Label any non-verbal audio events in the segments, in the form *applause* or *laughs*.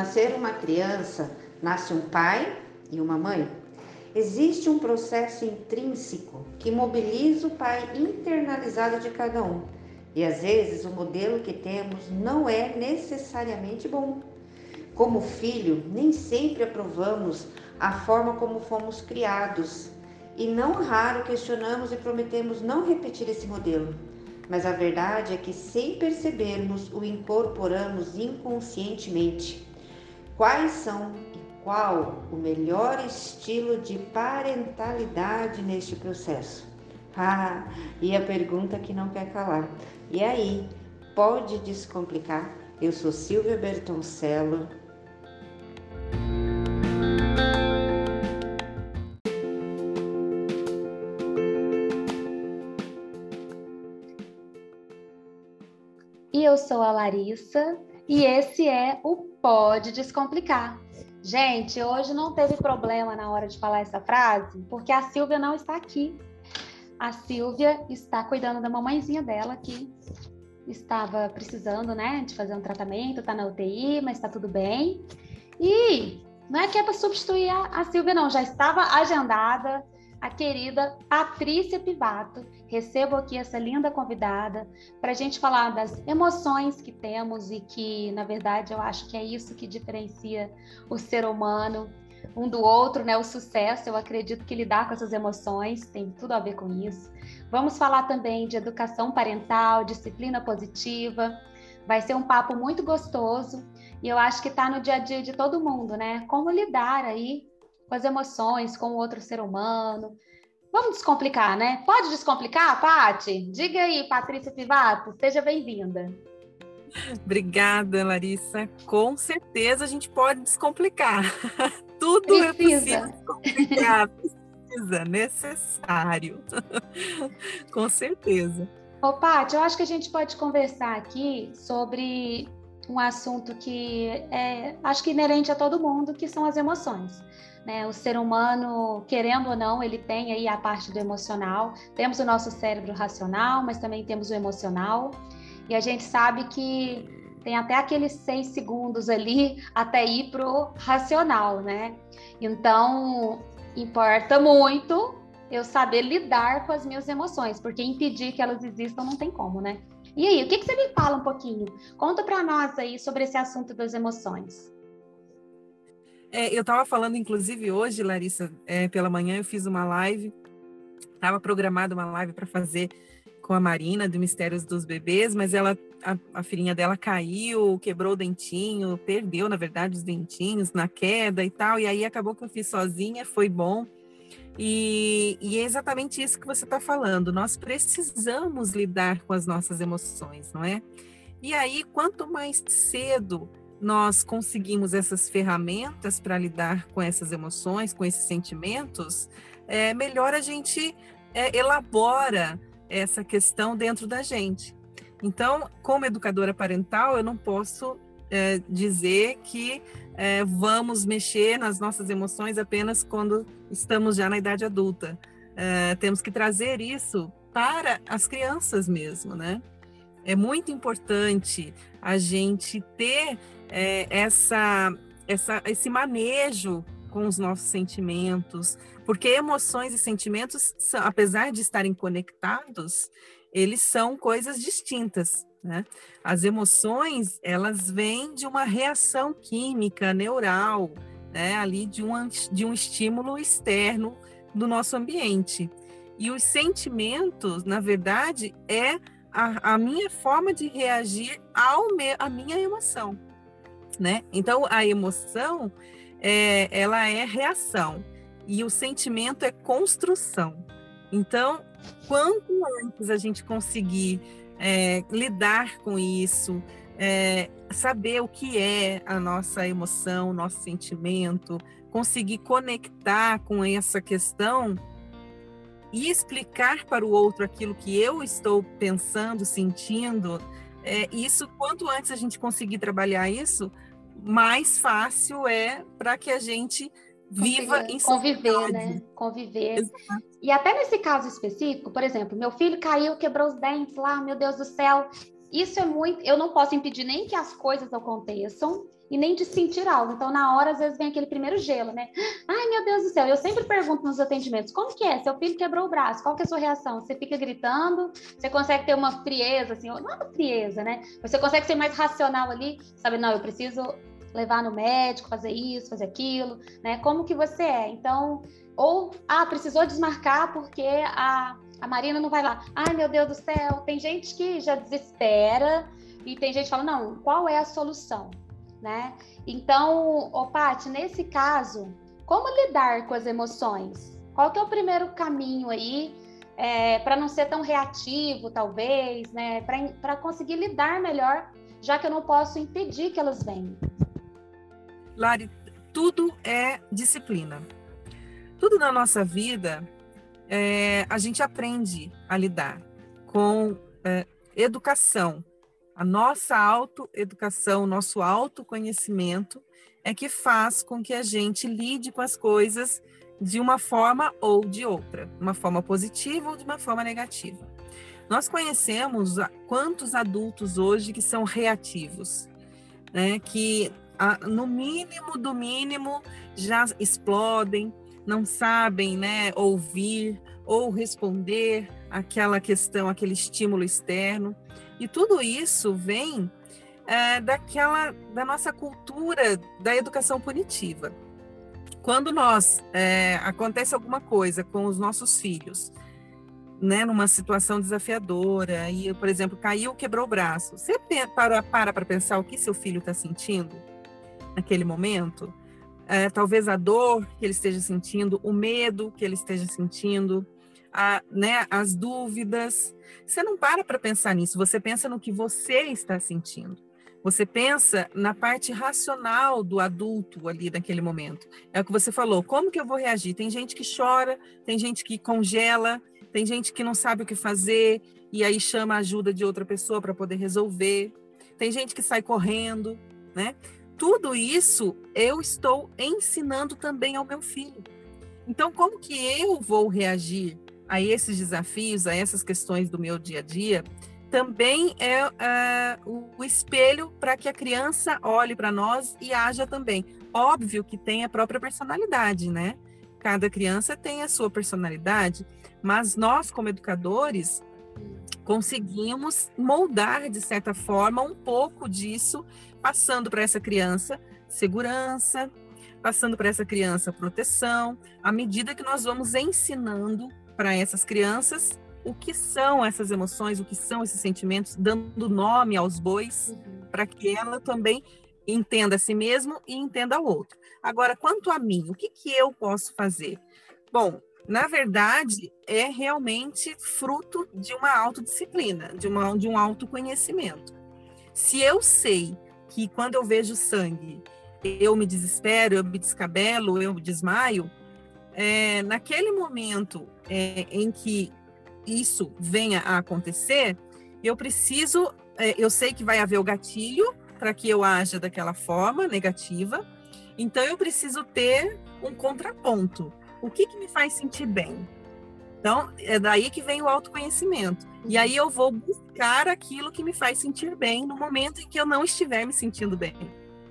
nascer uma criança, nasce um pai e uma mãe. Existe um processo intrínseco que mobiliza o pai internalizado de cada um. E às vezes o modelo que temos não é necessariamente bom. Como filho, nem sempre aprovamos a forma como fomos criados e não raro questionamos e prometemos não repetir esse modelo. Mas a verdade é que, sem percebermos, o incorporamos inconscientemente. Quais são e qual o melhor estilo de parentalidade neste processo? *laughs* Ah, e a pergunta que não quer calar. E aí, pode descomplicar? Eu sou Silvia Bertoncello, E eu sou a Larissa e esse é o Pode Descomplicar. Gente, hoje não teve problema na hora de falar essa frase, porque a Silvia não está aqui. A Silvia está cuidando da mamãezinha dela que estava precisando, né, de fazer um tratamento, está na UTI, mas está tudo bem. E não é que é para substituir a, a Silvia, não, já estava agendada a querida Patrícia Pivato. Recebo aqui essa linda convidada para a gente falar das emoções que temos e que, na verdade, eu acho que é isso que diferencia o ser humano um do outro, né? O sucesso, eu acredito que lidar com essas emoções tem tudo a ver com isso. Vamos falar também de educação parental, disciplina positiva. Vai ser um papo muito gostoso e eu acho que está no dia a dia de todo mundo, né? Como lidar aí com as emoções, com o outro ser humano. Vamos descomplicar, né? Pode descomplicar, Pati? Diga aí, Patrícia Pivato, seja bem-vinda. Obrigada, Larissa. Com certeza a gente pode descomplicar. *laughs* Tudo é Precisa. é possível descomplicar. Precisa, necessário. *laughs* Com certeza. Ô, Paty, eu acho que a gente pode conversar aqui sobre um assunto que é, acho que inerente a todo mundo, que são as emoções. Né? O ser humano, querendo ou não, ele tem aí a parte do emocional. Temos o nosso cérebro racional, mas também temos o emocional. E a gente sabe que tem até aqueles seis segundos ali até ir pro racional, né? Então, importa muito eu saber lidar com as minhas emoções, porque impedir que elas existam não tem como, né? E aí, o que, que você me fala um pouquinho? Conta para nós aí sobre esse assunto das emoções. É, eu estava falando, inclusive, hoje, Larissa, é, pela manhã eu fiz uma live, estava programada uma live para fazer com a Marina, do Mistérios dos Bebês, mas ela, a, a, filhinha dela caiu, quebrou o dentinho, perdeu, na verdade, os dentinhos na queda e tal, e aí acabou que eu fiz sozinha, foi bom. E, e é exatamente isso que você está falando, nós precisamos lidar com as nossas emoções, não é? E aí, quanto mais cedo nós conseguimos essas ferramentas para lidar com essas emoções, com esses sentimentos, é, melhor a gente é, elabora essa questão dentro da gente. Então, como educadora parental, eu não posso é, dizer que é, vamos mexer nas nossas emoções apenas quando estamos já na idade adulta. É, temos que trazer isso para as crianças mesmo, né? É muito importante a gente ter é, essa, essa, esse manejo com os nossos sentimentos, porque emoções e sentimentos, são, apesar de estarem conectados, eles são coisas distintas. Né? As emoções, elas vêm de uma reação química, neural, né? ali de um, de um estímulo externo do nosso ambiente. E os sentimentos, na verdade, é a, a minha forma de reagir ao me, à minha emoção né? Então a emoção é, ela é reação e o sentimento é construção. Então, quanto antes a gente conseguir é, lidar com isso, é, saber o que é a nossa emoção, nosso sentimento, conseguir conectar com essa questão e explicar para o outro aquilo que eu estou pensando, sentindo, é, isso quanto antes a gente conseguir trabalhar isso, mais fácil é para que a gente viva em conviver, né? Conviver. Exato. E até nesse caso específico, por exemplo, meu filho caiu, quebrou os dentes lá, meu Deus do céu. isso é muito. Eu não posso impedir nem que as coisas aconteçam e nem de sentir algo. Então, na hora, às vezes, vem aquele primeiro gelo, né? Ai, meu Deus do céu. Eu sempre pergunto nos atendimentos: como que é? Seu filho quebrou o braço, qual que é a sua reação? Você fica gritando? Você consegue ter uma frieza, assim, não é uma frieza, né? Você consegue ser mais racional ali, sabe? Não, eu preciso levar no médico, fazer isso, fazer aquilo, né? Como que você é? Então, ou, ah, precisou desmarcar porque a, a Marina não vai lá. Ai, meu Deus do céu. Tem gente que já desespera e tem gente que fala, não, qual é a solução? né? Então, ô Paty, nesse caso, como lidar com as emoções? Qual que é o primeiro caminho aí é, para não ser tão reativo, talvez, né? Para conseguir lidar melhor, já que eu não posso impedir que elas venham. Lari, tudo é disciplina. Tudo na nossa vida é, a gente aprende a lidar com é, educação, a nossa autoeducação, nosso autoconhecimento é que faz com que a gente lide com as coisas de uma forma ou de outra, uma forma positiva ou de uma forma negativa. Nós conhecemos quantos adultos hoje que são reativos, né? que no mínimo do mínimo já explodem, não sabem né, ouvir ou responder aquela questão, aquele estímulo externo. E tudo isso vem é, daquela da nossa cultura da educação punitiva. Quando nós é, acontece alguma coisa com os nossos filhos, né, numa situação desafiadora, e, por exemplo, caiu, quebrou o braço, você para para para pensar o que seu filho está sentindo naquele momento? É, talvez a dor que ele esteja sentindo, o medo que ele esteja sentindo, a, né, as dúvidas. Você não para para pensar nisso, você pensa no que você está sentindo. Você pensa na parte racional do adulto ali naquele momento. É o que você falou, como que eu vou reagir? Tem gente que chora, tem gente que congela, tem gente que não sabe o que fazer e aí chama a ajuda de outra pessoa para poder resolver. Tem gente que sai correndo, né? Tudo isso eu estou ensinando também ao meu filho. Então, como que eu vou reagir a esses desafios, a essas questões do meu dia a dia, também é uh, o espelho para que a criança olhe para nós e haja também. Óbvio que tem a própria personalidade, né? Cada criança tem a sua personalidade, mas nós, como educadores, conseguimos moldar, de certa forma, um pouco disso, passando para essa criança segurança, passando para essa criança proteção, à medida que nós vamos ensinando para essas crianças o que são essas emoções, o que são esses sentimentos, dando nome aos bois, uhum. para que ela também entenda a si mesmo e entenda o outro. Agora, quanto a mim, o que, que eu posso fazer? Bom, na verdade, é realmente fruto de uma autodisciplina, de, uma, de um autoconhecimento. Se eu sei que quando eu vejo sangue, eu me desespero, eu me descabelo, eu desmaio, é, naquele momento é, em que isso venha a acontecer, eu preciso, é, eu sei que vai haver o gatilho para que eu haja daquela forma negativa, então eu preciso ter um contraponto. O que, que me faz sentir bem? Então, é daí que vem o autoconhecimento. E aí eu vou buscar aquilo que me faz sentir bem no momento em que eu não estiver me sentindo bem.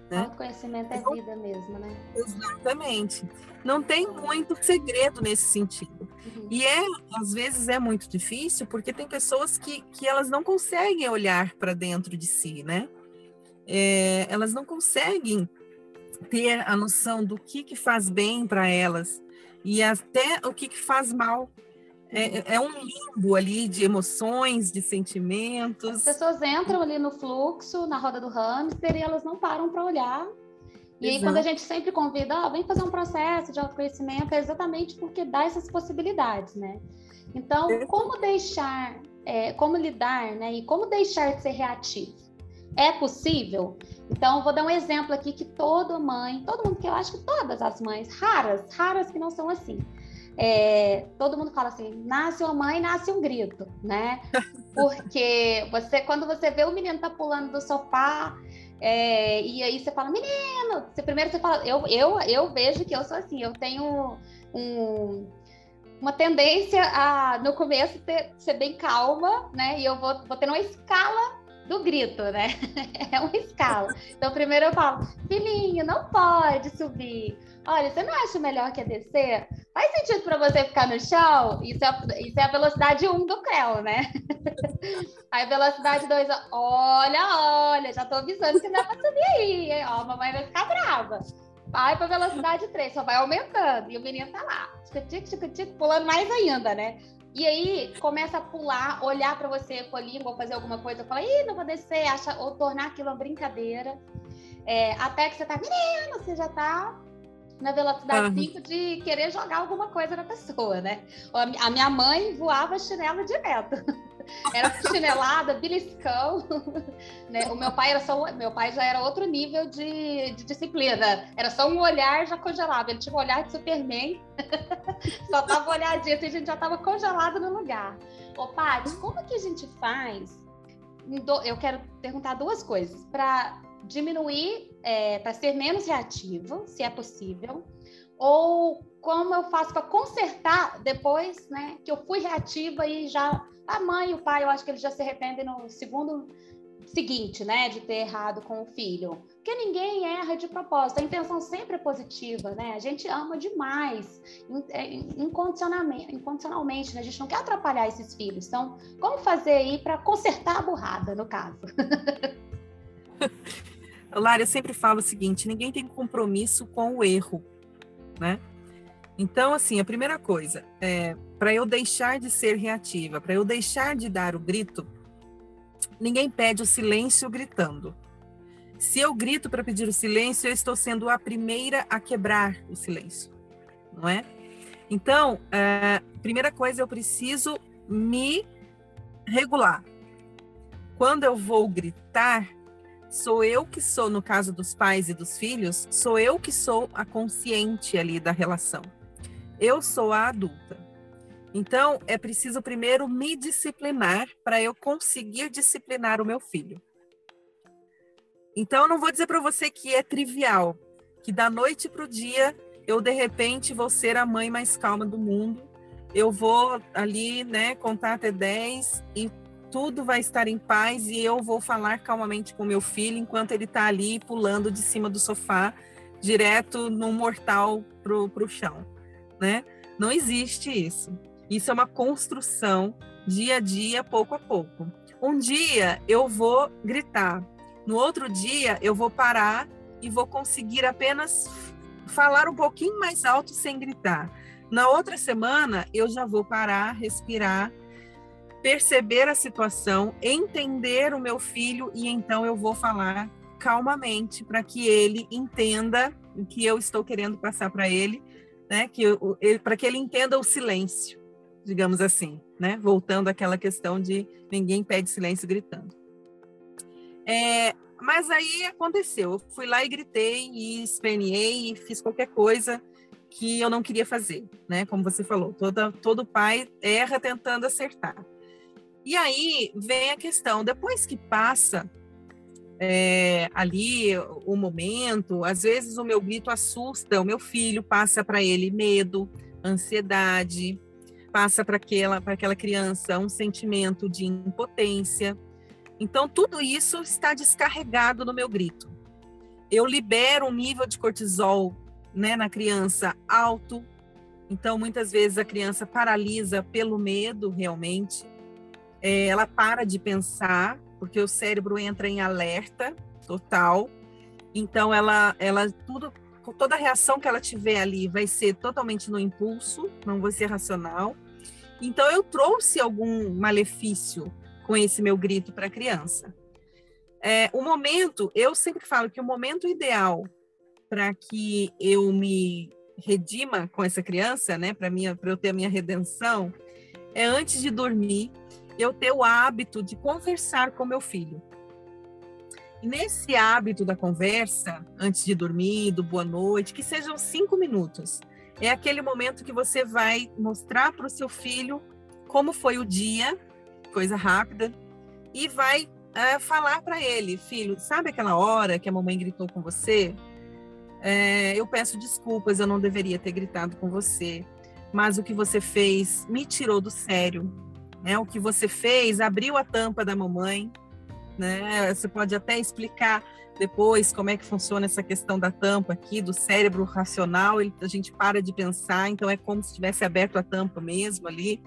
Né? Autoconhecimento é então, vida mesmo, né? Exatamente. Não tem muito segredo nesse sentido. Uhum. E é, às vezes, é muito difícil, porque tem pessoas que, que elas não conseguem olhar para dentro de si, né? É, elas não conseguem ter a noção do que, que faz bem para elas e até o que, que faz mal é, é, um limbo ali de emoções, de sentimentos. As pessoas entram ali no fluxo, na roda do hamster, e elas não param para olhar. E Exato. aí, quando a gente sempre convida, oh, vem fazer um processo de autoconhecimento, é exatamente porque dá essas possibilidades, né? Então, como deixar, é, como lidar, né? E como deixar de ser reativo? É possível? Então, vou dar um exemplo aqui que toda mãe, todo mundo que eu acho que todas as mães, raras, raras que não são assim, é, todo mundo fala assim, nasce uma mãe, nasce um grito, né? *laughs* Porque você, quando você vê o menino tá pulando do sofá, é, e aí você fala, menino, você, primeiro você fala, eu, eu, eu vejo que eu sou assim, eu tenho um, uma tendência a, no começo, ter, ser bem calma, né? E eu vou, vou ter uma escala do grito, né? *laughs* É uma escala. Então, primeiro eu falo, filhinho, não pode subir. Olha, você não acha melhor que descer? Faz sentido para você ficar no chão? Isso é, isso é a velocidade 1 do CREO, né? *laughs* Aí, velocidade 2, olha, olha, já tô avisando que não é pra subir aí, hein? Ó, a mamãe vai ficar brava. Vai para velocidade 3, só vai aumentando. E o menino tá lá, tic tic pulando mais ainda, né? E aí começa a pular, olhar para você com a língua, ou fazer alguma coisa, fala, ih, não vou descer, acha, ou tornar aquilo uma brincadeira. É, até que você tá, menino, você já tá na velocidade 5 uhum. de querer jogar alguma coisa na pessoa, né? A minha mãe voava chinelo direto. *laughs* Era chinelada, beliscão. *laughs* Né? O meu pai era só meu pai já era outro nível de, de disciplina. Era só um olhar já congelava. Ele tinha um olhar de Superman. *laughs* só tava olhadinho, assim, a gente já tava congelado no lugar. Ô, Paty, como que a gente faz? Eu quero perguntar duas coisas. Para diminuir, é, para ser menos reativo, se é possível, ou como eu faço para consertar depois, né, que eu fui reativa e já a mãe e o pai, eu acho que eles já se arrependem no segundo seguinte, né, de ter errado com o filho. Porque ninguém erra de propósito, a intenção sempre é positiva, né? A gente ama demais, é, incondicionalmente, né? A gente não quer atrapalhar esses filhos. Então, como fazer aí para consertar a burrada, no caso? *laughs* Lara, eu sempre falo o seguinte: ninguém tem compromisso com o erro, né? Então, assim, a primeira coisa, é, para eu deixar de ser reativa, para eu deixar de dar o grito, ninguém pede o silêncio gritando. Se eu grito para pedir o silêncio, eu estou sendo a primeira a quebrar o silêncio, não é? Então, é, primeira coisa, eu preciso me regular. Quando eu vou gritar, sou eu que sou, no caso dos pais e dos filhos, sou eu que sou a consciente ali da relação. Eu sou a adulta. Então, é preciso primeiro me disciplinar para eu conseguir disciplinar o meu filho. Então, não vou dizer para você que é trivial, que da noite para o dia eu de repente vou ser a mãe mais calma do mundo. Eu vou ali, né, contar até 10 e tudo vai estar em paz e eu vou falar calmamente com meu filho enquanto ele está ali pulando de cima do sofá, direto no mortal pro, pro chão, né? Não existe isso. Isso é uma construção dia a dia, pouco a pouco. Um dia eu vou gritar, no outro dia eu vou parar e vou conseguir apenas falar um pouquinho mais alto sem gritar. Na outra semana eu já vou parar, respirar perceber a situação, entender o meu filho e então eu vou falar calmamente para que ele entenda o que eu estou querendo passar para ele, né? Que para que ele entenda o silêncio, digamos assim, né? Voltando àquela questão de ninguém pede silêncio gritando. É, mas aí aconteceu, eu fui lá e gritei e esperneei e fiz qualquer coisa que eu não queria fazer, né? Como você falou, toda, todo pai erra tentando acertar. E aí vem a questão, depois que passa é, ali o momento, às vezes o meu grito assusta, o meu filho passa para ele medo, ansiedade, passa para aquela, aquela criança um sentimento de impotência. Então, tudo isso está descarregado no meu grito. Eu libero um nível de cortisol né, na criança alto. Então, muitas vezes a criança paralisa pelo medo, realmente é, ela para de pensar, porque o cérebro entra em alerta total. Então, ela, ela tudo, toda reação que ela tiver ali vai ser totalmente no impulso, não vai ser racional. Então, eu trouxe algum malefício com esse meu grito para a criança. É, o momento, eu sempre falo que o momento ideal para que eu me redima com essa criança, né, para eu ter a minha redenção, é antes de dormir, eu ter o hábito de conversar com meu filho. E nesse hábito da conversa, antes de dormir, do boa noite, que sejam cinco minutos, é aquele momento que você vai mostrar para o seu filho como foi o dia, coisa rápida, e vai é, falar para ele, filho, sabe aquela hora que a mamãe gritou com você? É, eu peço desculpas, eu não deveria ter gritado com você, mas o que você fez me tirou do sério. Né? O que você fez abriu a tampa da mamãe né? Você pode até explicar depois como é que funciona essa questão da tampa aqui, do cérebro racional, ele, a gente para de pensar, então é como se tivesse aberto a tampa mesmo ali.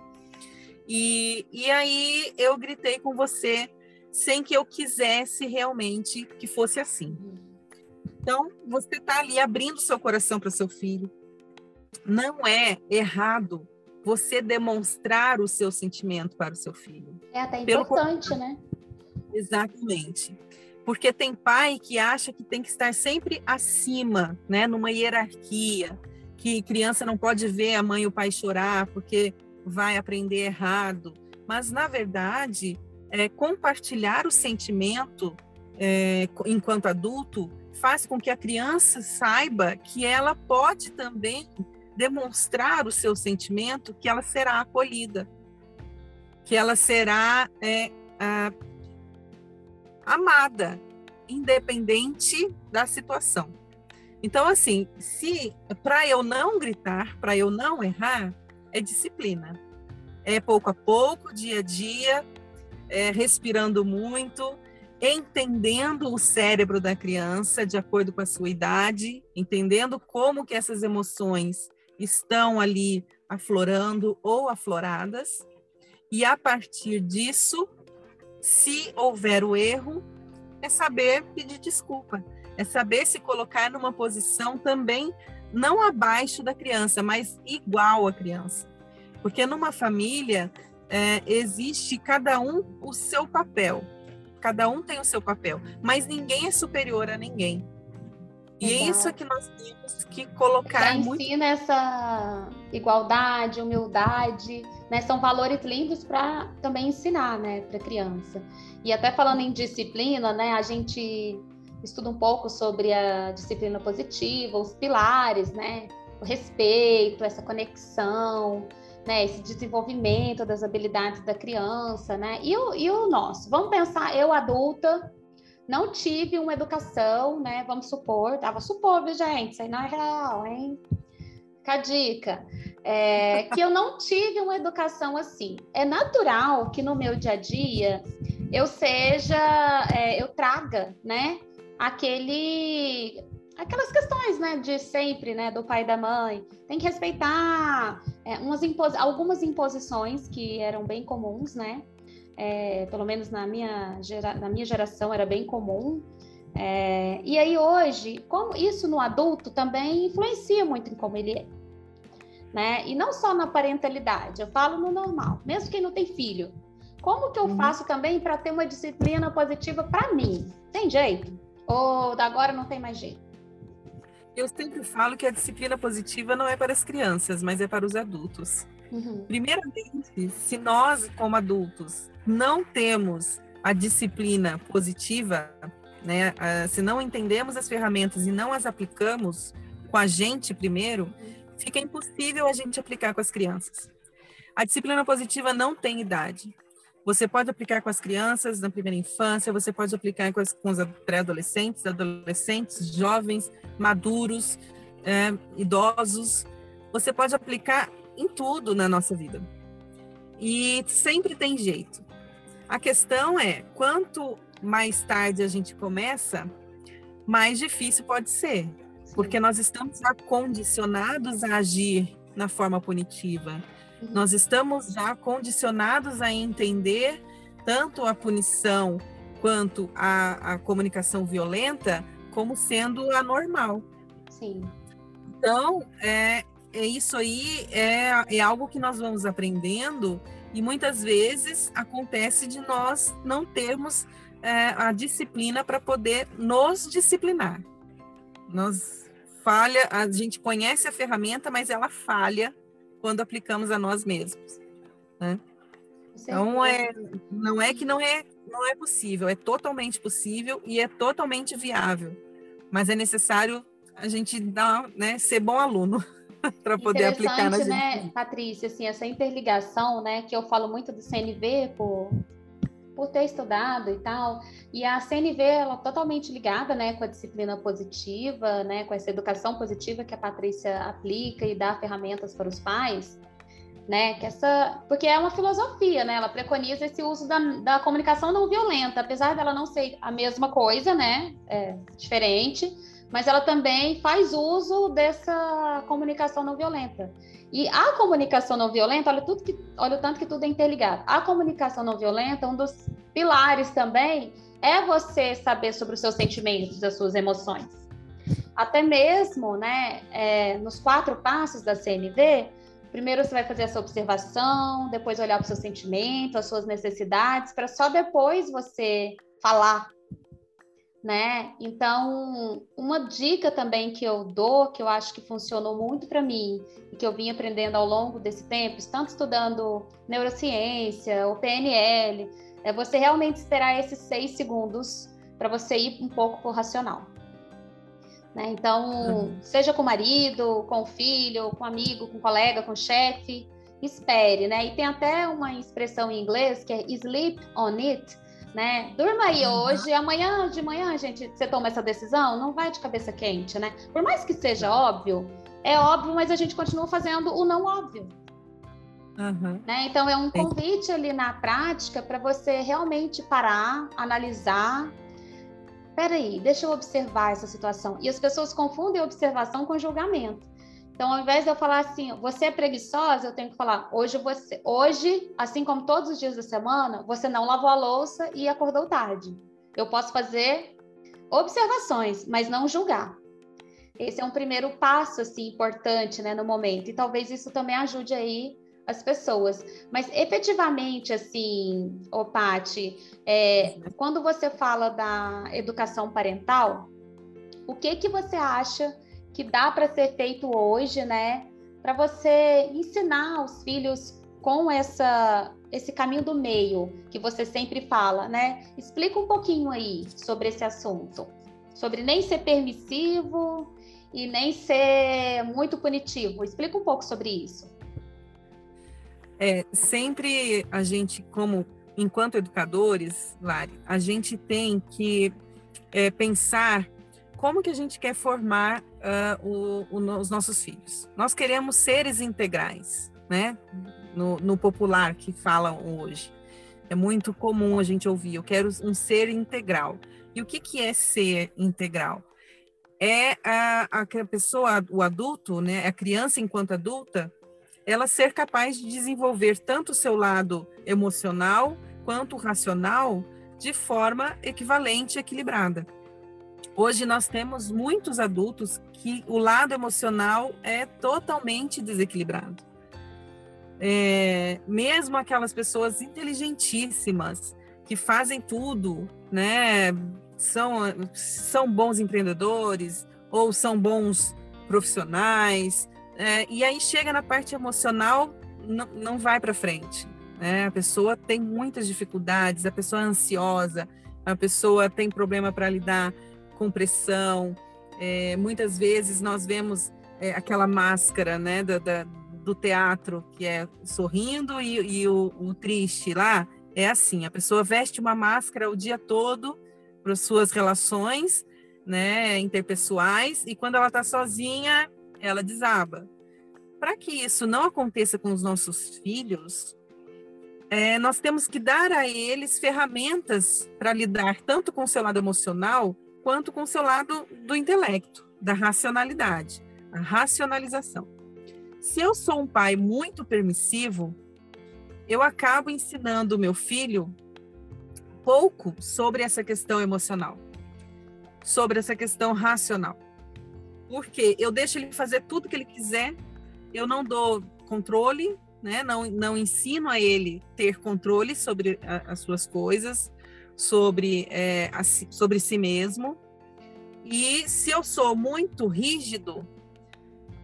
E, e aí eu gritei com você sem que eu quisesse realmente que fosse assim. Então, você está ali abrindo seu coração para seu filho. Não é errado você demonstrar o seu sentimento para o seu filho. É até importante, Pelo... né? Exatamente. Porque tem pai que acha que tem que estar sempre acima, né, numa hierarquia, que criança não pode ver a mãe e o pai chorar porque vai aprender errado. Mas na verdade, é, compartilhar o sentimento é, enquanto adulto faz com que a criança saiba que ela pode também demonstrar o seu sentimento, que ela será acolhida, que ela será é, a, amada, independente da situação. Então, assim, se para eu não gritar, para eu não errar, é disciplina. É pouco a pouco, dia a dia, é respirando muito, entendendo o cérebro da criança de acordo com a sua idade, entendendo como que essas emoções estão ali aflorando ou afloradas, e a partir disso se houver o erro, é saber pedir desculpa, é saber se colocar numa posição também não abaixo da criança, mas igual à criança. Porque numa família é, existe cada um o seu papel, cada um tem o seu papel, mas ninguém é superior a ninguém. E é isso que nós temos que colocar Já muito. ensina essa igualdade, humildade, né? São valores lindos para também ensinar, né, para criança. E até falando em disciplina, né, a gente estuda um pouco sobre a disciplina positiva, os pilares, né? O respeito, essa conexão, né? Esse desenvolvimento das habilidades da criança, né? E o, e o nosso? Vamos pensar, eu adulta, não tive uma educação, né? Vamos supor, tava supor, viu, gente? Isso aí não é real, hein? Fica a dica. É, que eu não tive uma educação assim. É natural que no meu dia a dia eu seja, é, eu traga, né? Aquele, aquelas questões, né? De sempre, né? Do pai e da mãe. Tem que respeitar é, umas impos algumas imposições que eram bem comuns, né? É, pelo menos na minha, gera, na minha geração era bem comum. É, e aí hoje, como isso no adulto também influencia muito em como ele é. Né? E não só na parentalidade, eu falo no normal, mesmo quem não tem filho. Como que eu uhum. faço também para ter uma disciplina positiva para mim? Tem jeito? Ou agora não tem mais jeito? Eu sempre falo que a disciplina positiva não é para as crianças, mas é para os adultos. Uhum. Primeiramente, se nós, como adultos, não temos a disciplina positiva, né, se não entendemos as ferramentas e não as aplicamos com a gente primeiro, fica impossível a gente aplicar com as crianças. A disciplina positiva não tem idade. Você pode aplicar com as crianças na primeira infância, você pode aplicar com, as, com os pré-adolescentes, adolescentes, jovens, maduros, é, idosos. Você pode aplicar em tudo na nossa vida. E sempre tem jeito. A questão é, quanto mais tarde a gente começa, mais difícil pode ser, porque nós estamos já condicionados a agir na forma punitiva. Uhum. Nós estamos já condicionados a entender tanto a punição quanto a, a comunicação violenta como sendo anormal. Sim. Então, é isso aí é, é algo que nós vamos aprendendo e muitas vezes acontece de nós não termos é, a disciplina para poder nos disciplinar. Nós falha, a gente conhece a ferramenta, mas ela falha quando aplicamos a nós mesmos. Né? Então é, não é que não é, não é possível, é totalmente possível e é totalmente viável, mas é necessário a gente dar, né, ser bom aluno. *laughs* para poder aplicar na né, gente. Patrícia, assim, essa interligação, né, que eu falo muito do CNV por, por ter estudado e tal, e a CNV ela é totalmente ligada, né, com a disciplina positiva, né, com essa educação positiva que a Patrícia aplica e dá ferramentas para os pais. né? Que essa, porque é uma filosofia, né? Ela preconiza esse uso da, da comunicação não violenta, apesar dela não ser a mesma coisa, né? É diferente, mas ela também faz uso dessa comunicação não violenta. E a comunicação não violenta, olha, tudo que, olha o tanto que tudo é interligado. A comunicação não violenta, um dos pilares também é você saber sobre os seus sentimentos, as suas emoções. Até mesmo, né, é, nos quatro passos da CNV, primeiro você vai fazer essa observação, depois olhar para o seu sentimento, as suas necessidades, para só depois você falar né? Então, uma dica também que eu dou, que eu acho que funcionou muito para mim e que eu vim aprendendo ao longo desse tempo, tanto estudando neurociência, o PNL, é você realmente esperar esses seis segundos para você ir um pouco para o racional. Né? Então, uhum. seja com o marido, com o filho, com o amigo, com o colega, com o chefe, espere, né? E tem até uma expressão em inglês que é sleep on it, né? Durma aí hoje, amanhã de manhã, gente, você toma essa decisão, não vai de cabeça quente, né? Por mais que seja óbvio, é óbvio, mas a gente continua fazendo o não óbvio. Uhum. Né? Então é um convite ali na prática para você realmente parar, analisar. Peraí, deixa eu observar essa situação. E as pessoas confundem observação com julgamento. Então, ao invés de eu falar assim, você é preguiçosa, eu tenho que falar, hoje você, hoje, assim como todos os dias da semana, você não lavou a louça e acordou tarde. Eu posso fazer observações, mas não julgar. Esse é um primeiro passo assim importante, né, no momento. E talvez isso também ajude aí as pessoas. Mas efetivamente, assim, ô Pati, é, quando você fala da educação parental, o que que você acha que dá para ser feito hoje, né? Para você ensinar os filhos com essa esse caminho do meio que você sempre fala, né? Explica um pouquinho aí sobre esse assunto, sobre nem ser permissivo e nem ser muito punitivo. Explica um pouco sobre isso. É, sempre a gente, como enquanto educadores, Lari, a gente tem que é, pensar como que a gente quer formar uh, o, o, os nossos filhos. Nós queremos seres integrais, né? No, no, popular que falam hoje. É muito comum a gente ouvir, eu quero um ser integral. E o que, que é ser integral? É a, a pessoa, o adulto, né, a criança enquanto adulta, ela ser capaz de desenvolver tanto o seu lado emocional quanto racional de forma equivalente e equilibrada. Hoje nós temos muitos adultos que o lado emocional é totalmente desequilibrado. É, mesmo aquelas pessoas inteligentíssimas que fazem tudo, né? São, são bons empreendedores ou são bons profissionais, é, e aí chega na parte emocional, não, não vai para frente. Né? A pessoa tem muitas dificuldades, a pessoa é ansiosa, a pessoa tem problema para lidar com pressão. É, muitas vezes nós vemos é, aquela máscara né, da, da, do teatro que é sorrindo e, e o, o, triste lá é assim: a pessoa veste uma máscara o dia todo para suas relações né, interpessoais e quando ela está sozinha, ela desaba. Para que isso não aconteça com os nossos filhos, é, nós temos que dar a eles ferramentas para lidar tanto com o seu lado emocional quanto com o seu lado do intelecto, da racionalidade, a racionalização. Se eu sou um pai muito permissivo, eu acabo ensinando o meu filho pouco sobre essa questão emocional, sobre essa questão racional. Porque eu deixo ele fazer tudo que ele quiser, eu não dou controle, né? não, não ensino a ele ter controle sobre a, as suas coisas, sobre, é, a, sobre si mesmo. E se eu sou muito rígido,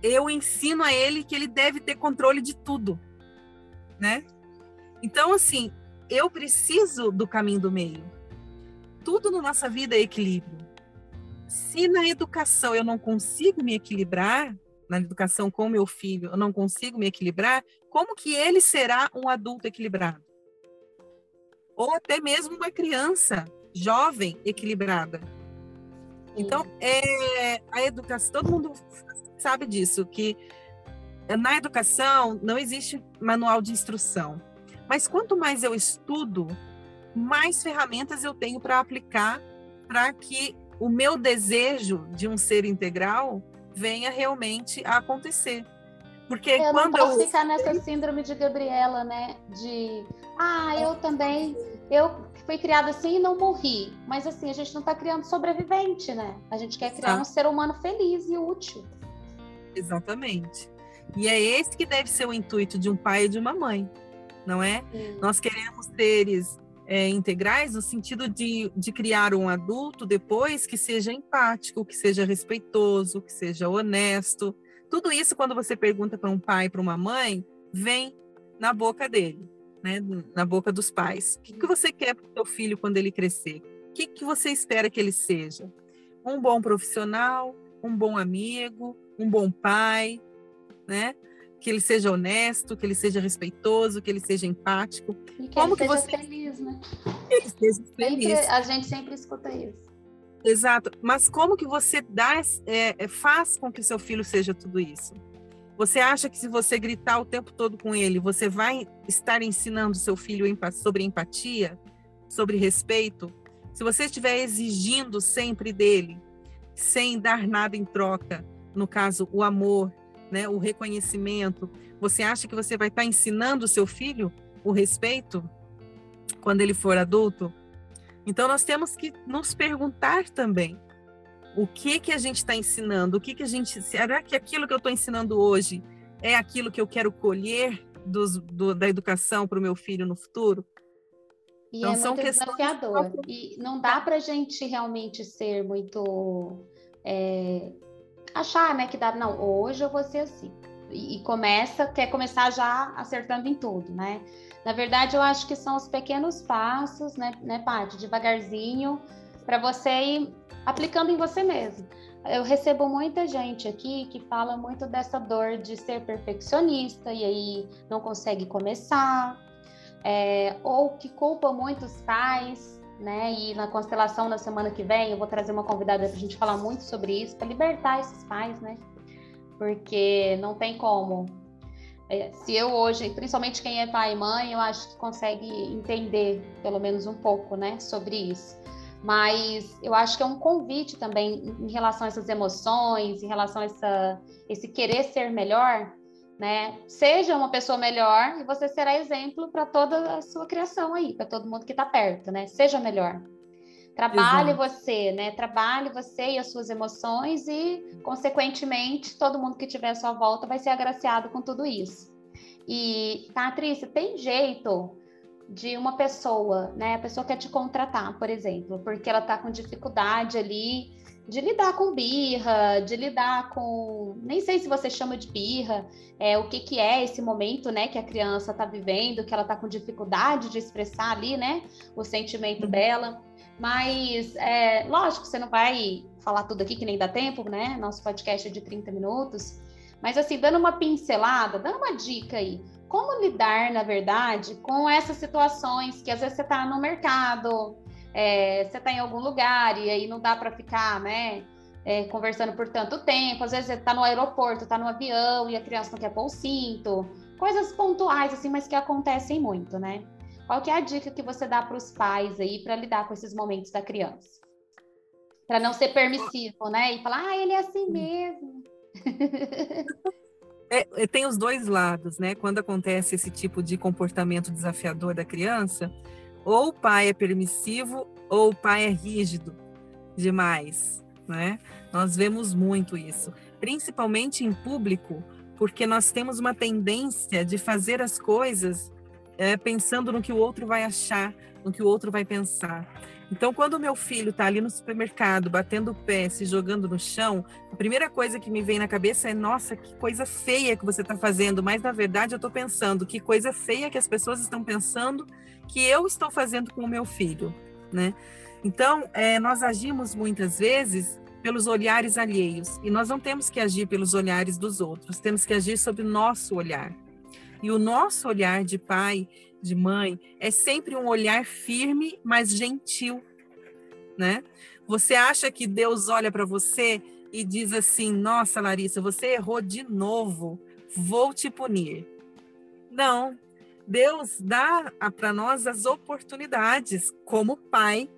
eu ensino a ele que ele deve ter controle de tudo, né? Então, assim, eu preciso do caminho do meio. Tudo na nossa vida é equilíbrio. Se na educação eu não consigo me equilibrar, na educação com meu filho, eu não consigo me equilibrar, como que ele será um adulto equilibrado? Ou até mesmo uma criança jovem equilibrada. Então, é, a educação, todo mundo sabe disso, que na educação não existe manual de instrução, mas quanto mais eu estudo, mais ferramentas eu tenho para aplicar para que o meu desejo de um ser integral venha realmente a acontecer. Porque eu quando não posso eu... ficar nessa síndrome de Gabriela, né? De ah, eu também, eu fui criada assim e não morri. Mas assim, a gente não está criando sobrevivente, né? A gente quer criar um ser humano feliz e útil. Exatamente. E é esse que deve ser o intuito de um pai e de uma mãe, não é? Sim. Nós queremos seres é, integrais no sentido de, de criar um adulto depois que seja empático, que seja respeitoso, que seja honesto. Tudo isso, quando você pergunta para um pai, para uma mãe, vem na boca dele, né? na boca dos pais. O que, que você quer para o seu filho quando ele crescer? O que, que você espera que ele seja? Um bom profissional, um bom amigo, um bom pai, né? Que ele seja honesto, que ele seja respeitoso, que ele seja empático. E que Como ele que seja você... feliz, né? Que ele seja feliz. Sempre, a gente sempre escuta isso. Exato. Mas como que você dá, é, é, faz com que seu filho seja tudo isso? Você acha que se você gritar o tempo todo com ele, você vai estar ensinando seu filho sobre empatia, sobre respeito? Se você estiver exigindo sempre dele, sem dar nada em troca, no caso, o amor, né, o reconhecimento, você acha que você vai estar ensinando seu filho o respeito quando ele for adulto? Então nós temos que nos perguntar também o que que a gente está ensinando, o que que a gente será que aquilo que eu estou ensinando hoje é aquilo que eu quero colher dos, do, da educação para o meu filho no futuro? E então, é são muito desafiador. E não dá para a gente realmente ser muito é, achar, né, que dá, não, hoje eu vou ser assim. E, e começa, quer começar já acertando em tudo, né? Na verdade, eu acho que são os pequenos passos, né, né Paty, devagarzinho, para você ir aplicando em você mesmo. Eu recebo muita gente aqui que fala muito dessa dor de ser perfeccionista e aí não consegue começar, é, ou que culpa muitos pais né? E na constelação na semana que vem eu vou trazer uma convidada para a gente falar muito sobre isso, para libertar esses pais, né? Porque não tem como. É, se eu hoje, principalmente quem é pai e mãe, eu acho que consegue entender pelo menos um pouco, né, sobre isso. Mas eu acho que é um convite também em relação a essas emoções, em relação a essa, esse querer ser melhor, né? Seja uma pessoa melhor e você será exemplo para toda a sua criação aí, para todo mundo que está perto, né? Seja melhor. Trabalhe Exato. você, né? Trabalhe você e as suas emoções e, consequentemente, todo mundo que tiver à sua volta vai ser agraciado com tudo isso. E, Patrícia, tem jeito de uma pessoa, né? A pessoa quer te contratar, por exemplo, porque ela está com dificuldade ali de lidar com birra, de lidar com, nem sei se você chama de birra, é, o que, que é esse momento, né, que a criança está vivendo, que ela está com dificuldade de expressar ali, né, o sentimento uhum. dela. Mas, é, lógico, você não vai falar tudo aqui que nem dá tempo, né? Nosso podcast é de 30 minutos. Mas, assim, dando uma pincelada, dando uma dica aí. Como lidar, na verdade, com essas situações que às vezes você está no mercado, é, você está em algum lugar e aí não dá para ficar, né? É, conversando por tanto tempo, às vezes você está no aeroporto, está no avião e a criança não quer pôr o cinto, coisas pontuais assim, mas que acontecem muito, né? Qual que é a dica que você dá para os pais aí para lidar com esses momentos da criança? Para não ser permissivo, né? E falar, ah, ele é assim mesmo. *laughs* É, tem os dois lados, né? Quando acontece esse tipo de comportamento desafiador da criança, ou o pai é permissivo ou o pai é rígido demais, né? Nós vemos muito isso, principalmente em público, porque nós temos uma tendência de fazer as coisas é, pensando no que o outro vai achar, no que o outro vai pensar. Então, quando o meu filho está ali no supermercado, batendo o pé, se jogando no chão, a primeira coisa que me vem na cabeça é: nossa, que coisa feia que você está fazendo. Mas, na verdade, eu estou pensando que coisa feia que as pessoas estão pensando que eu estou fazendo com o meu filho, né? Então, é, nós agimos muitas vezes pelos olhares alheios e nós não temos que agir pelos olhares dos outros, temos que agir sob o nosso olhar. E o nosso olhar de pai de mãe é sempre um olhar firme, mas gentil, né? Você acha que Deus olha para você e diz assim: "Nossa, Larissa, você errou de novo. vou te punir. Não. Deus dá para nós as oportunidades, como pai,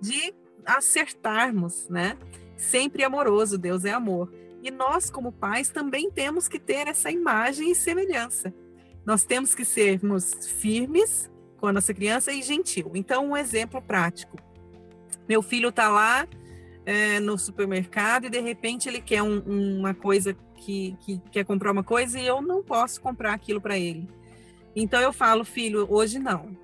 de acertarmos, né? Sempre amoroso, Deus é amor. E nós, como pais, também temos que ter essa imagem e semelhança. Nós temos que sermos firmes com a nossa criança e gentil. Então, um exemplo prático. Meu filho está lá é, no supermercado e de repente ele quer um, uma coisa que, que quer comprar uma coisa e eu não posso comprar aquilo para ele. Então eu falo, filho, hoje não.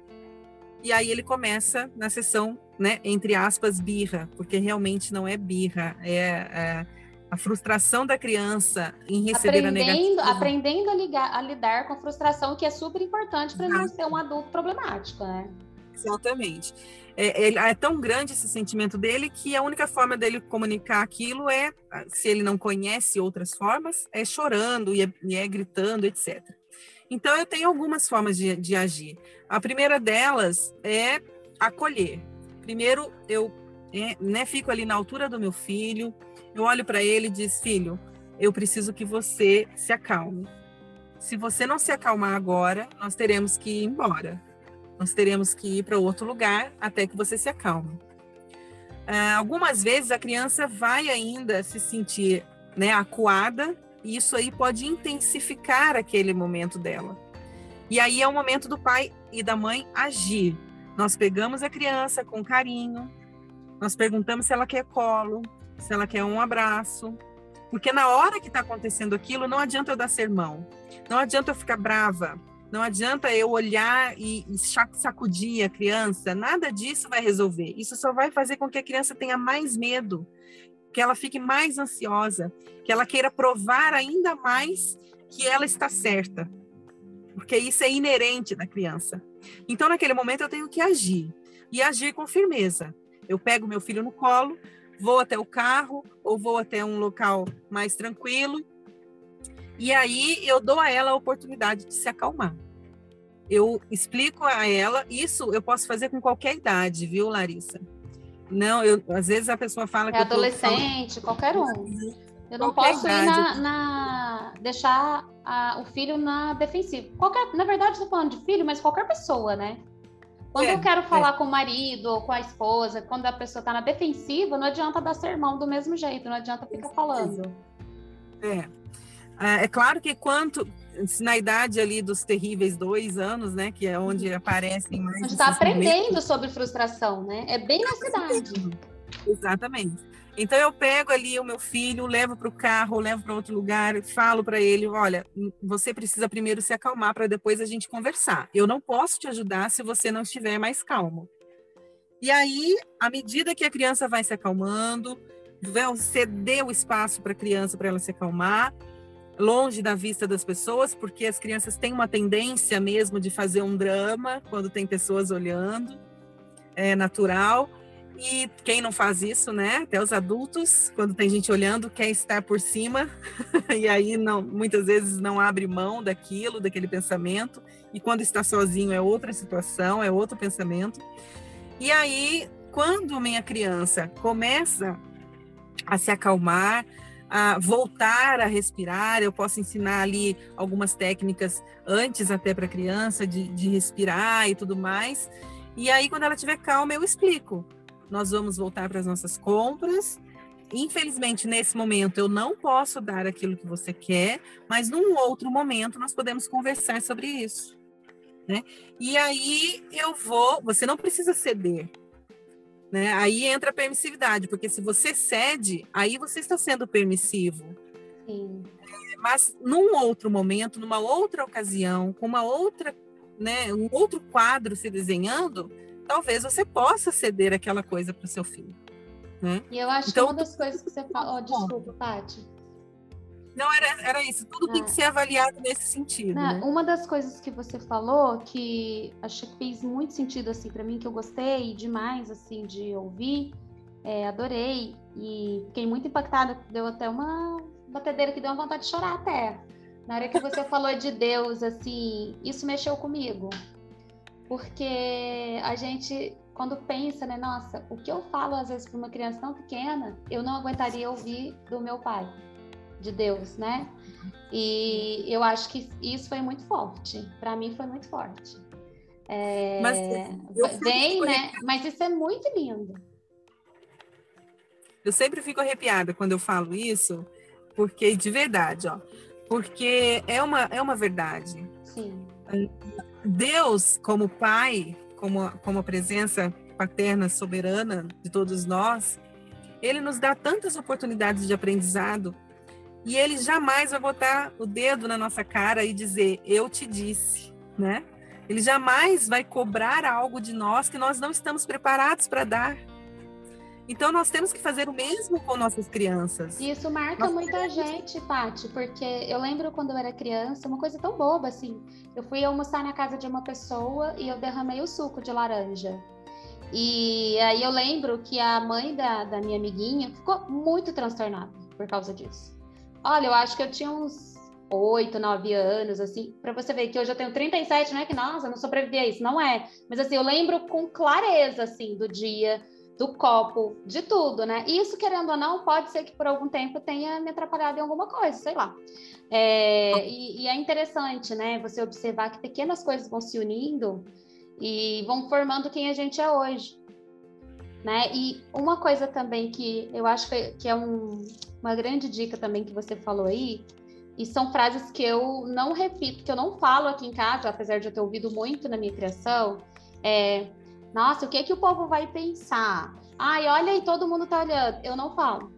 E aí ele começa na sessão, né, entre aspas, birra, porque realmente não é birra, é, é a frustração da criança em receber aprendendo, a negativa. Aprendendo a, ligar, a lidar com a frustração, que é super importante para não ser um adulto problemático, né? Exatamente. É, é, é, tão grande esse sentimento dele que a única forma dele comunicar aquilo é, se ele não conhece outras formas, é chorando e é, e é gritando, etc. Então, eu tenho algumas formas de, de agir. A primeira delas é acolher. Primeiro, eu é, né, fico ali na altura do meu filho, eu olho para ele e diz: Filho, eu preciso que você se acalme. Se você não se acalmar agora, nós teremos que ir embora. Nós teremos que ir para outro lugar até que você se acalme. Uh, algumas vezes a criança vai ainda se sentir né, acuada e isso aí pode intensificar aquele momento dela. E aí é o momento do pai e da mãe agir. Nós pegamos a criança com carinho, nós perguntamos se ela quer colo, se ela quer um abraço, porque na hora que está acontecendo aquilo, não adianta eu dar sermão, não adianta eu ficar brava, não adianta eu olhar e, sacudir a criança, nada disso vai resolver. Isso só vai fazer com que a criança tenha mais medo, que ela fique mais ansiosa, que ela queira provar ainda mais que ela está certa, porque isso é inerente da criança. Então, naquele momento, eu tenho que agir. E agir com firmeza. Eu pego meu filho no colo, vou até o carro ou vou até um local mais tranquilo e aí eu dou a ela a oportunidade de se acalmar. Eu explico a ela, isso eu posso fazer com qualquer idade, viu, Larissa? Não, eu, às vezes a pessoa fala é que. adolescente, tô... qualquer um. Eu não qualquer posso idade. ir na, na deixar a, o filho na defensiva. Qualquer, na verdade, estou falando de filho, mas qualquer pessoa, né? Quando é, eu quero falar é. com o marido ou com a esposa, quando a pessoa está na defensiva, não adianta dar sermão do mesmo jeito, não adianta ficar falando. É. É, é claro que quanto na idade ali dos terríveis dois anos, né, que é onde uhum. aparecem mais. A gente está aprendendo momentos. sobre frustração, né? É bem nessa idade. Exatamente. Então eu pego ali o meu filho, levo para o carro, levo para outro lugar, falo para ele, olha, você precisa primeiro se acalmar para depois a gente conversar. Eu não posso te ajudar se você não estiver mais calmo. E aí, à medida que a criança vai se acalmando, ceder o espaço para a criança para ela se acalmar, longe da vista das pessoas, porque as crianças têm uma tendência mesmo de fazer um drama quando tem pessoas olhando, é natural. E quem não faz isso, né? Até os adultos, quando tem gente olhando, quer estar por cima, *laughs* e aí não, muitas vezes não abre mão daquilo, daquele pensamento, e quando está sozinho é outra situação, é outro pensamento. E aí, quando minha criança começa a se acalmar, a voltar a respirar, eu posso ensinar ali algumas técnicas antes até para a criança de, de respirar e tudo mais. E aí, quando ela estiver calma, eu explico nós vamos voltar para as nossas compras. Infelizmente, nesse momento, eu não posso dar aquilo que você quer, mas num outro momento nós podemos conversar sobre isso. Né? E aí eu vou, você não precisa ceder. Né? Aí entra a permissividade, porque se você cede, aí você está sendo permissivo. Sim. Mas num outro momento, numa outra ocasião, com uma outra, né, um outro quadro se desenhando, talvez você possa ceder aquela coisa para o seu filho. Né? E eu acho então, que uma das coisas que você falou, oh, desculpa, Paty. Não, era, era isso, tudo ah. tem que ser avaliado nesse sentido. Não, né? Uma das coisas que você falou que acho que fez muito sentido assim para mim, que eu gostei demais assim de ouvir, é, adorei e fiquei muito impactada, deu até uma batedeira que deu uma vontade de chorar até. Na hora que você falou de Deus, assim, isso mexeu comigo porque a gente, quando pensa, né, nossa, o que eu falo às vezes para uma criança tão pequena, eu não aguentaria ouvir do meu pai. de Deus, né? E eu acho que isso foi muito forte. Para mim foi muito forte. É, mas vem, né? Mas isso é muito lindo. Eu sempre fico arrepiada quando eu falo isso, porque de verdade, ó, porque é uma é uma verdade. Sim. Deus, como Pai, como como a presença paterna soberana de todos nós, ele nos dá tantas oportunidades de aprendizado e ele jamais vai botar o dedo na nossa cara e dizer eu te disse, né? Ele jamais vai cobrar algo de nós que nós não estamos preparados para dar. Então nós temos que fazer o mesmo com nossas crianças. Isso marca muita gente, Paty, porque eu lembro quando eu era criança, uma coisa tão boba assim. Eu fui almoçar na casa de uma pessoa e eu derramei o suco de laranja. E aí eu lembro que a mãe da, da minha amiguinha ficou muito transtornada por causa disso. Olha, eu acho que eu tinha uns oito, nove anos, assim, para você ver que hoje eu tenho 37, né? Que nossa, eu não sobrevivi a isso, não é. Mas assim, eu lembro com clareza, assim, do dia, do copo, de tudo, né? Isso, querendo ou não, pode ser que por algum tempo tenha me atrapalhado em alguma coisa, sei lá. É, e, e é interessante, né? Você observar que pequenas coisas vão se unindo e vão formando quem a gente é hoje. Né? E uma coisa também que eu acho que é um, uma grande dica também que você falou aí, e são frases que eu não repito, que eu não falo aqui em casa, apesar de eu ter ouvido muito na minha criação, é nossa, o que é que o povo vai pensar? Ai, olha aí, todo mundo tá olhando. Eu não falo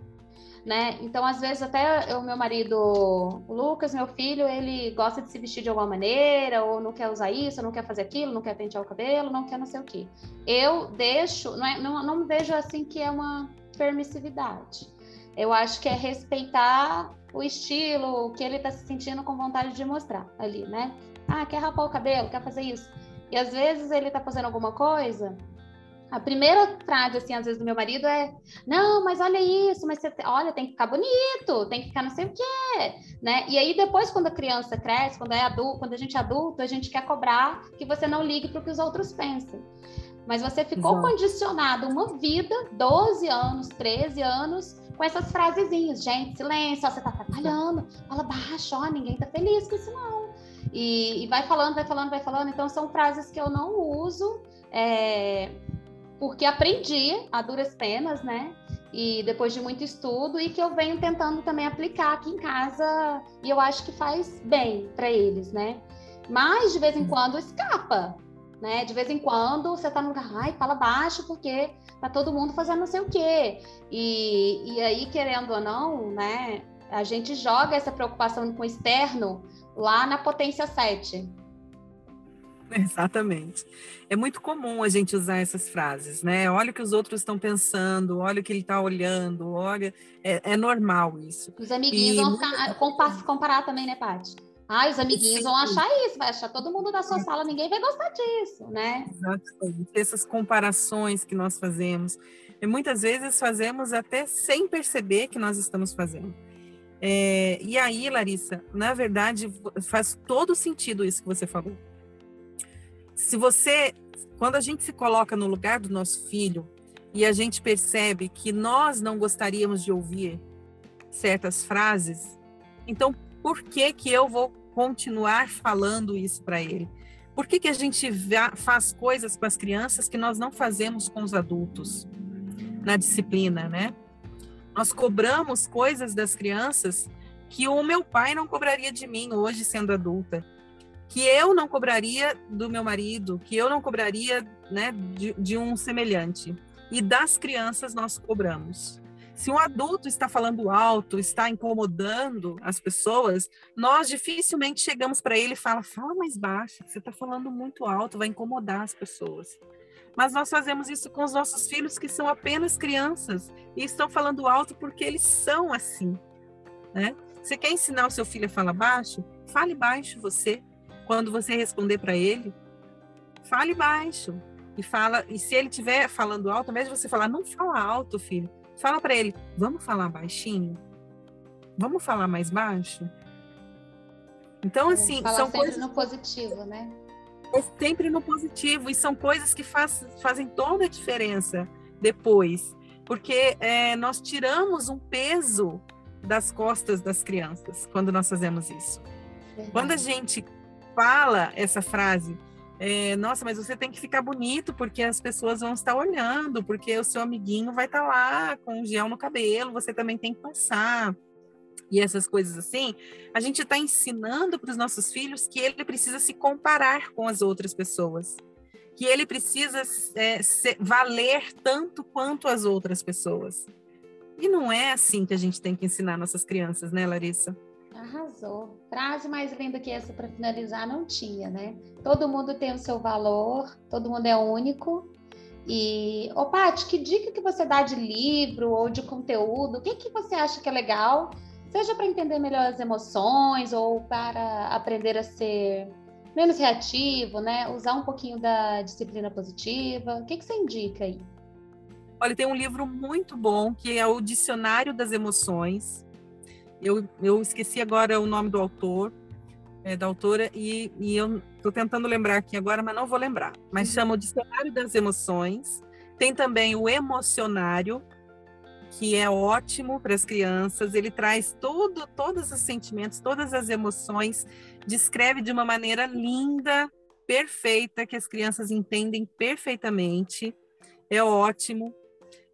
né? Então, às vezes, até o meu marido, o Lucas, meu filho, ele gosta de se vestir de alguma maneira, ou não quer usar isso, não quer fazer aquilo, não quer pentear o cabelo, não quer não sei o quê. Eu deixo, não, é, não, não vejo assim que é uma permissividade. Eu acho que é respeitar o estilo, o que ele está se sentindo com vontade de mostrar ali, né? Ah, quer rapar o cabelo, quer fazer isso. E às vezes ele está fazendo alguma coisa a primeira frase, assim, às vezes, do meu marido é: Não, mas olha isso, mas você, olha, tem que ficar bonito, tem que ficar não sei o quê, né? E aí, depois, quando a criança cresce, quando, é adulto, quando a gente é adulto, a gente quer cobrar que você não ligue para o que os outros pensam. Mas você ficou Exato. condicionado uma vida, 12 anos, 13 anos, com essas frasezinhas. Gente, silêncio, ó, você tá atrapalhando, fala baixo, ó, ninguém tá feliz com isso, não. E, e vai falando, vai falando, vai falando. Então, são frases que eu não uso. É, porque aprendi a duras penas, né? E depois de muito estudo e que eu venho tentando também aplicar aqui em casa e eu acho que faz bem para eles, né? Mas de vez em quando escapa, né? De vez em quando você tá no lugar, ai, fala baixo porque tá todo mundo fazendo não sei o quê. E, e aí, querendo ou não, né? A gente joga essa preocupação com o externo lá na potência 7, *laughs* Exatamente. É muito comum a gente usar essas frases, né? Olha o que os outros estão pensando, olha o que ele está olhando, olha. É, é, normal isso. Os amiguinhos e vão ficar, comparar também, né, Paty? Ah, os amiguinhos Sim. vão achar isso, vai achar todo mundo da sua sala, ninguém vai gostar disso, né? Exatamente. Essas comparações que nós fazemos. E muitas vezes fazemos até sem perceber que nós estamos fazendo. É, e aí, Larissa, na verdade, faz todo sentido isso que você falou se você, quando a gente se coloca no lugar do nosso filho e a gente percebe que nós não gostaríamos de ouvir certas frases, então por que que eu vou continuar falando isso para ele? Por que que a gente faz coisas com as crianças que nós não fazemos com os adultos na disciplina, né? Nós cobramos coisas das crianças que o meu pai não cobraria de mim hoje sendo adulta que eu não cobraria do meu marido, que eu não cobraria né, de, de um semelhante. E das crianças nós cobramos. Se um adulto está falando alto, está incomodando as pessoas, nós dificilmente chegamos para ele e fala, fala mais baixo, você está falando muito alto, vai incomodar as pessoas. Mas nós fazemos isso com os nossos filhos que são apenas crianças e estão falando alto porque eles são assim, né? Você quer ensinar o seu filho a falar baixo? Fale baixo você. Quando você responder para ele, fale baixo e fala. E se ele estiver falando alto, ao invés de você falar, não fala alto, filho, fala para ele, vamos falar baixinho, vamos falar mais baixo. Então, é, assim, fala são sempre coisas no positivo, né? É sempre no positivo e são coisas que faz, fazem toda a diferença depois, porque é, nós tiramos um peso das costas das crianças quando nós fazemos isso. Verdade. Quando a gente fala essa frase, é, nossa, mas você tem que ficar bonito porque as pessoas vão estar olhando, porque o seu amiguinho vai estar lá com gel no cabelo, você também tem que passar. E essas coisas assim, a gente está ensinando para os nossos filhos que ele precisa se comparar com as outras pessoas, que ele precisa é, ser, valer tanto quanto as outras pessoas. E não é assim que a gente tem que ensinar nossas crianças, né, Larissa? Arrasou. Frase mais linda que essa para finalizar não tinha, né? Todo mundo tem o seu valor, todo mundo é único. E, ô Paty, que dica que você dá de livro ou de conteúdo? O que, que você acha que é legal? Seja para entender melhor as emoções ou para aprender a ser menos reativo, né? Usar um pouquinho da disciplina positiva. O que, que você indica aí? Olha, tem um livro muito bom que é o Dicionário das Emoções eu, eu esqueci agora o nome do autor, é, da autora, e, e eu estou tentando lembrar aqui agora, mas não vou lembrar. Mas uhum. chama o Dicionário das Emoções. Tem também o Emocionário, que é ótimo para as crianças. Ele traz tudo, todos os sentimentos, todas as emoções, descreve de uma maneira linda, perfeita, que as crianças entendem perfeitamente. É ótimo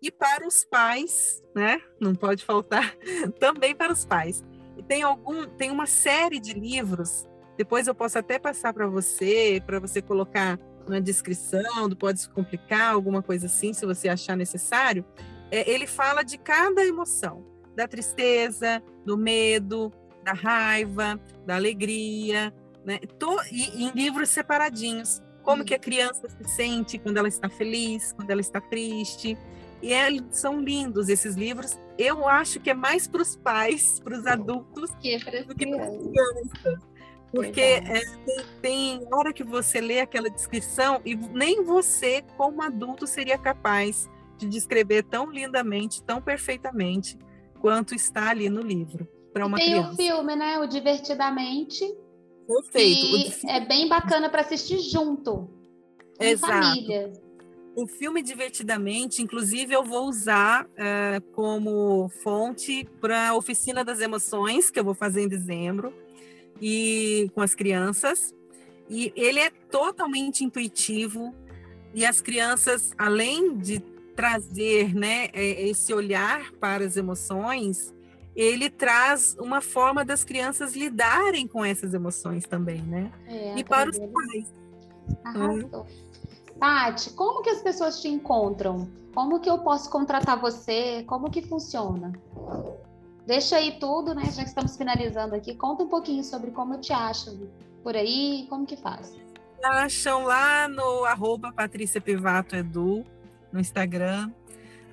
e para os pais, né? Não pode faltar *laughs* também para os pais. E tem algum, tem uma série de livros. Depois eu posso até passar para você, para você colocar na descrição, do pode se complicar, alguma coisa assim, se você achar necessário. É, ele fala de cada emoção, da tristeza, do medo, da raiva, da alegria, né? Tô, e, em livros separadinhos. Como que a criança se sente quando ela está feliz, quando ela está triste, e é, são lindos esses livros. Eu acho que é mais para os pais, para os adultos, que é do que para as crianças. Porque é, tem, tem hora que você lê aquela descrição e nem você, como adulto, seria capaz de descrever tão lindamente, tão perfeitamente, quanto está ali no livro para uma tem criança. Tem o filme, né? O Divertidamente. Perfeito. E é bem bacana para assistir junto. Em Exato. família o filme Divertidamente, inclusive, eu vou usar uh, como fonte para a Oficina das Emoções, que eu vou fazer em dezembro, e com as crianças. E ele é totalmente intuitivo, e as crianças, além de trazer né, é, esse olhar para as emoções, ele traz uma forma das crianças lidarem com essas emoções também, né? É, e para os pais. Arrasou. Tati, como que as pessoas te encontram? Como que eu posso contratar você? Como que funciona? Deixa aí tudo, né? Já que estamos finalizando aqui, conta um pouquinho sobre como eu te acho por aí, como que faz. Acham lá no arroba Patrícia Pivato Edu, no Instagram,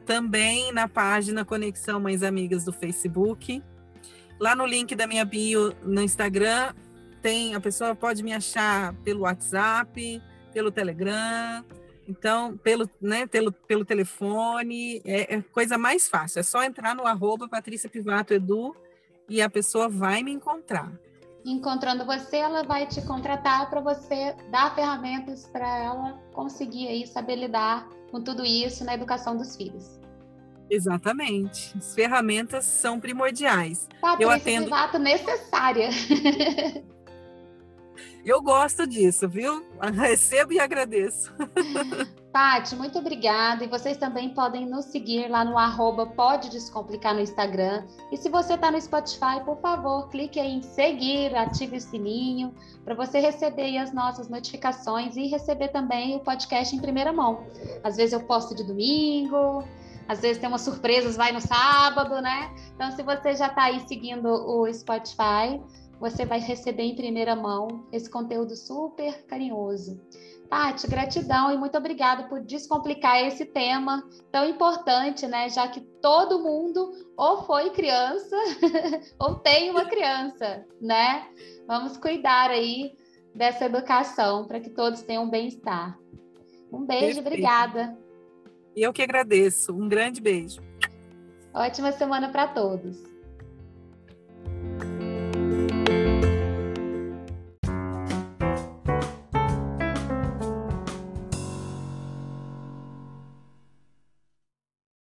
também na página Conexão Mães Amigas do Facebook. Lá no link da minha bio no Instagram, tem a pessoa pode me achar pelo WhatsApp, pelo Telegram, então, pelo, né, pelo, pelo telefone, é, é, coisa mais fácil. É só entrar no arroba Patrícia Pivato Edu e a pessoa vai me encontrar. Encontrando você, ela vai te contratar para você dar ferramentas para ela conseguir aí saber lidar com tudo isso na educação dos filhos. Exatamente. As ferramentas são primordiais. Patrícia Eu atendo... Pivato necessária. *laughs* Eu gosto disso, viu? *laughs* Recebo e agradeço. *laughs* Pati, muito obrigada. E vocês também podem nos seguir lá no arroba Pode Descomplicar no Instagram. E se você está no Spotify, por favor, clique aí em seguir, ative o sininho para você receber as nossas notificações e receber também o podcast em primeira mão. Às vezes eu posto de domingo, às vezes tem umas surpresas, vai no sábado, né? Então, se você já está aí seguindo o Spotify, você vai receber em primeira mão esse conteúdo super carinhoso. Tati, gratidão e muito obrigada por descomplicar esse tema tão importante, né? Já que todo mundo ou foi criança *laughs* ou tem uma criança, né? Vamos cuidar aí dessa educação para que todos tenham bem-estar. Um beijo, Perfeito. obrigada. Eu que agradeço. Um grande beijo. Ótima semana para todos.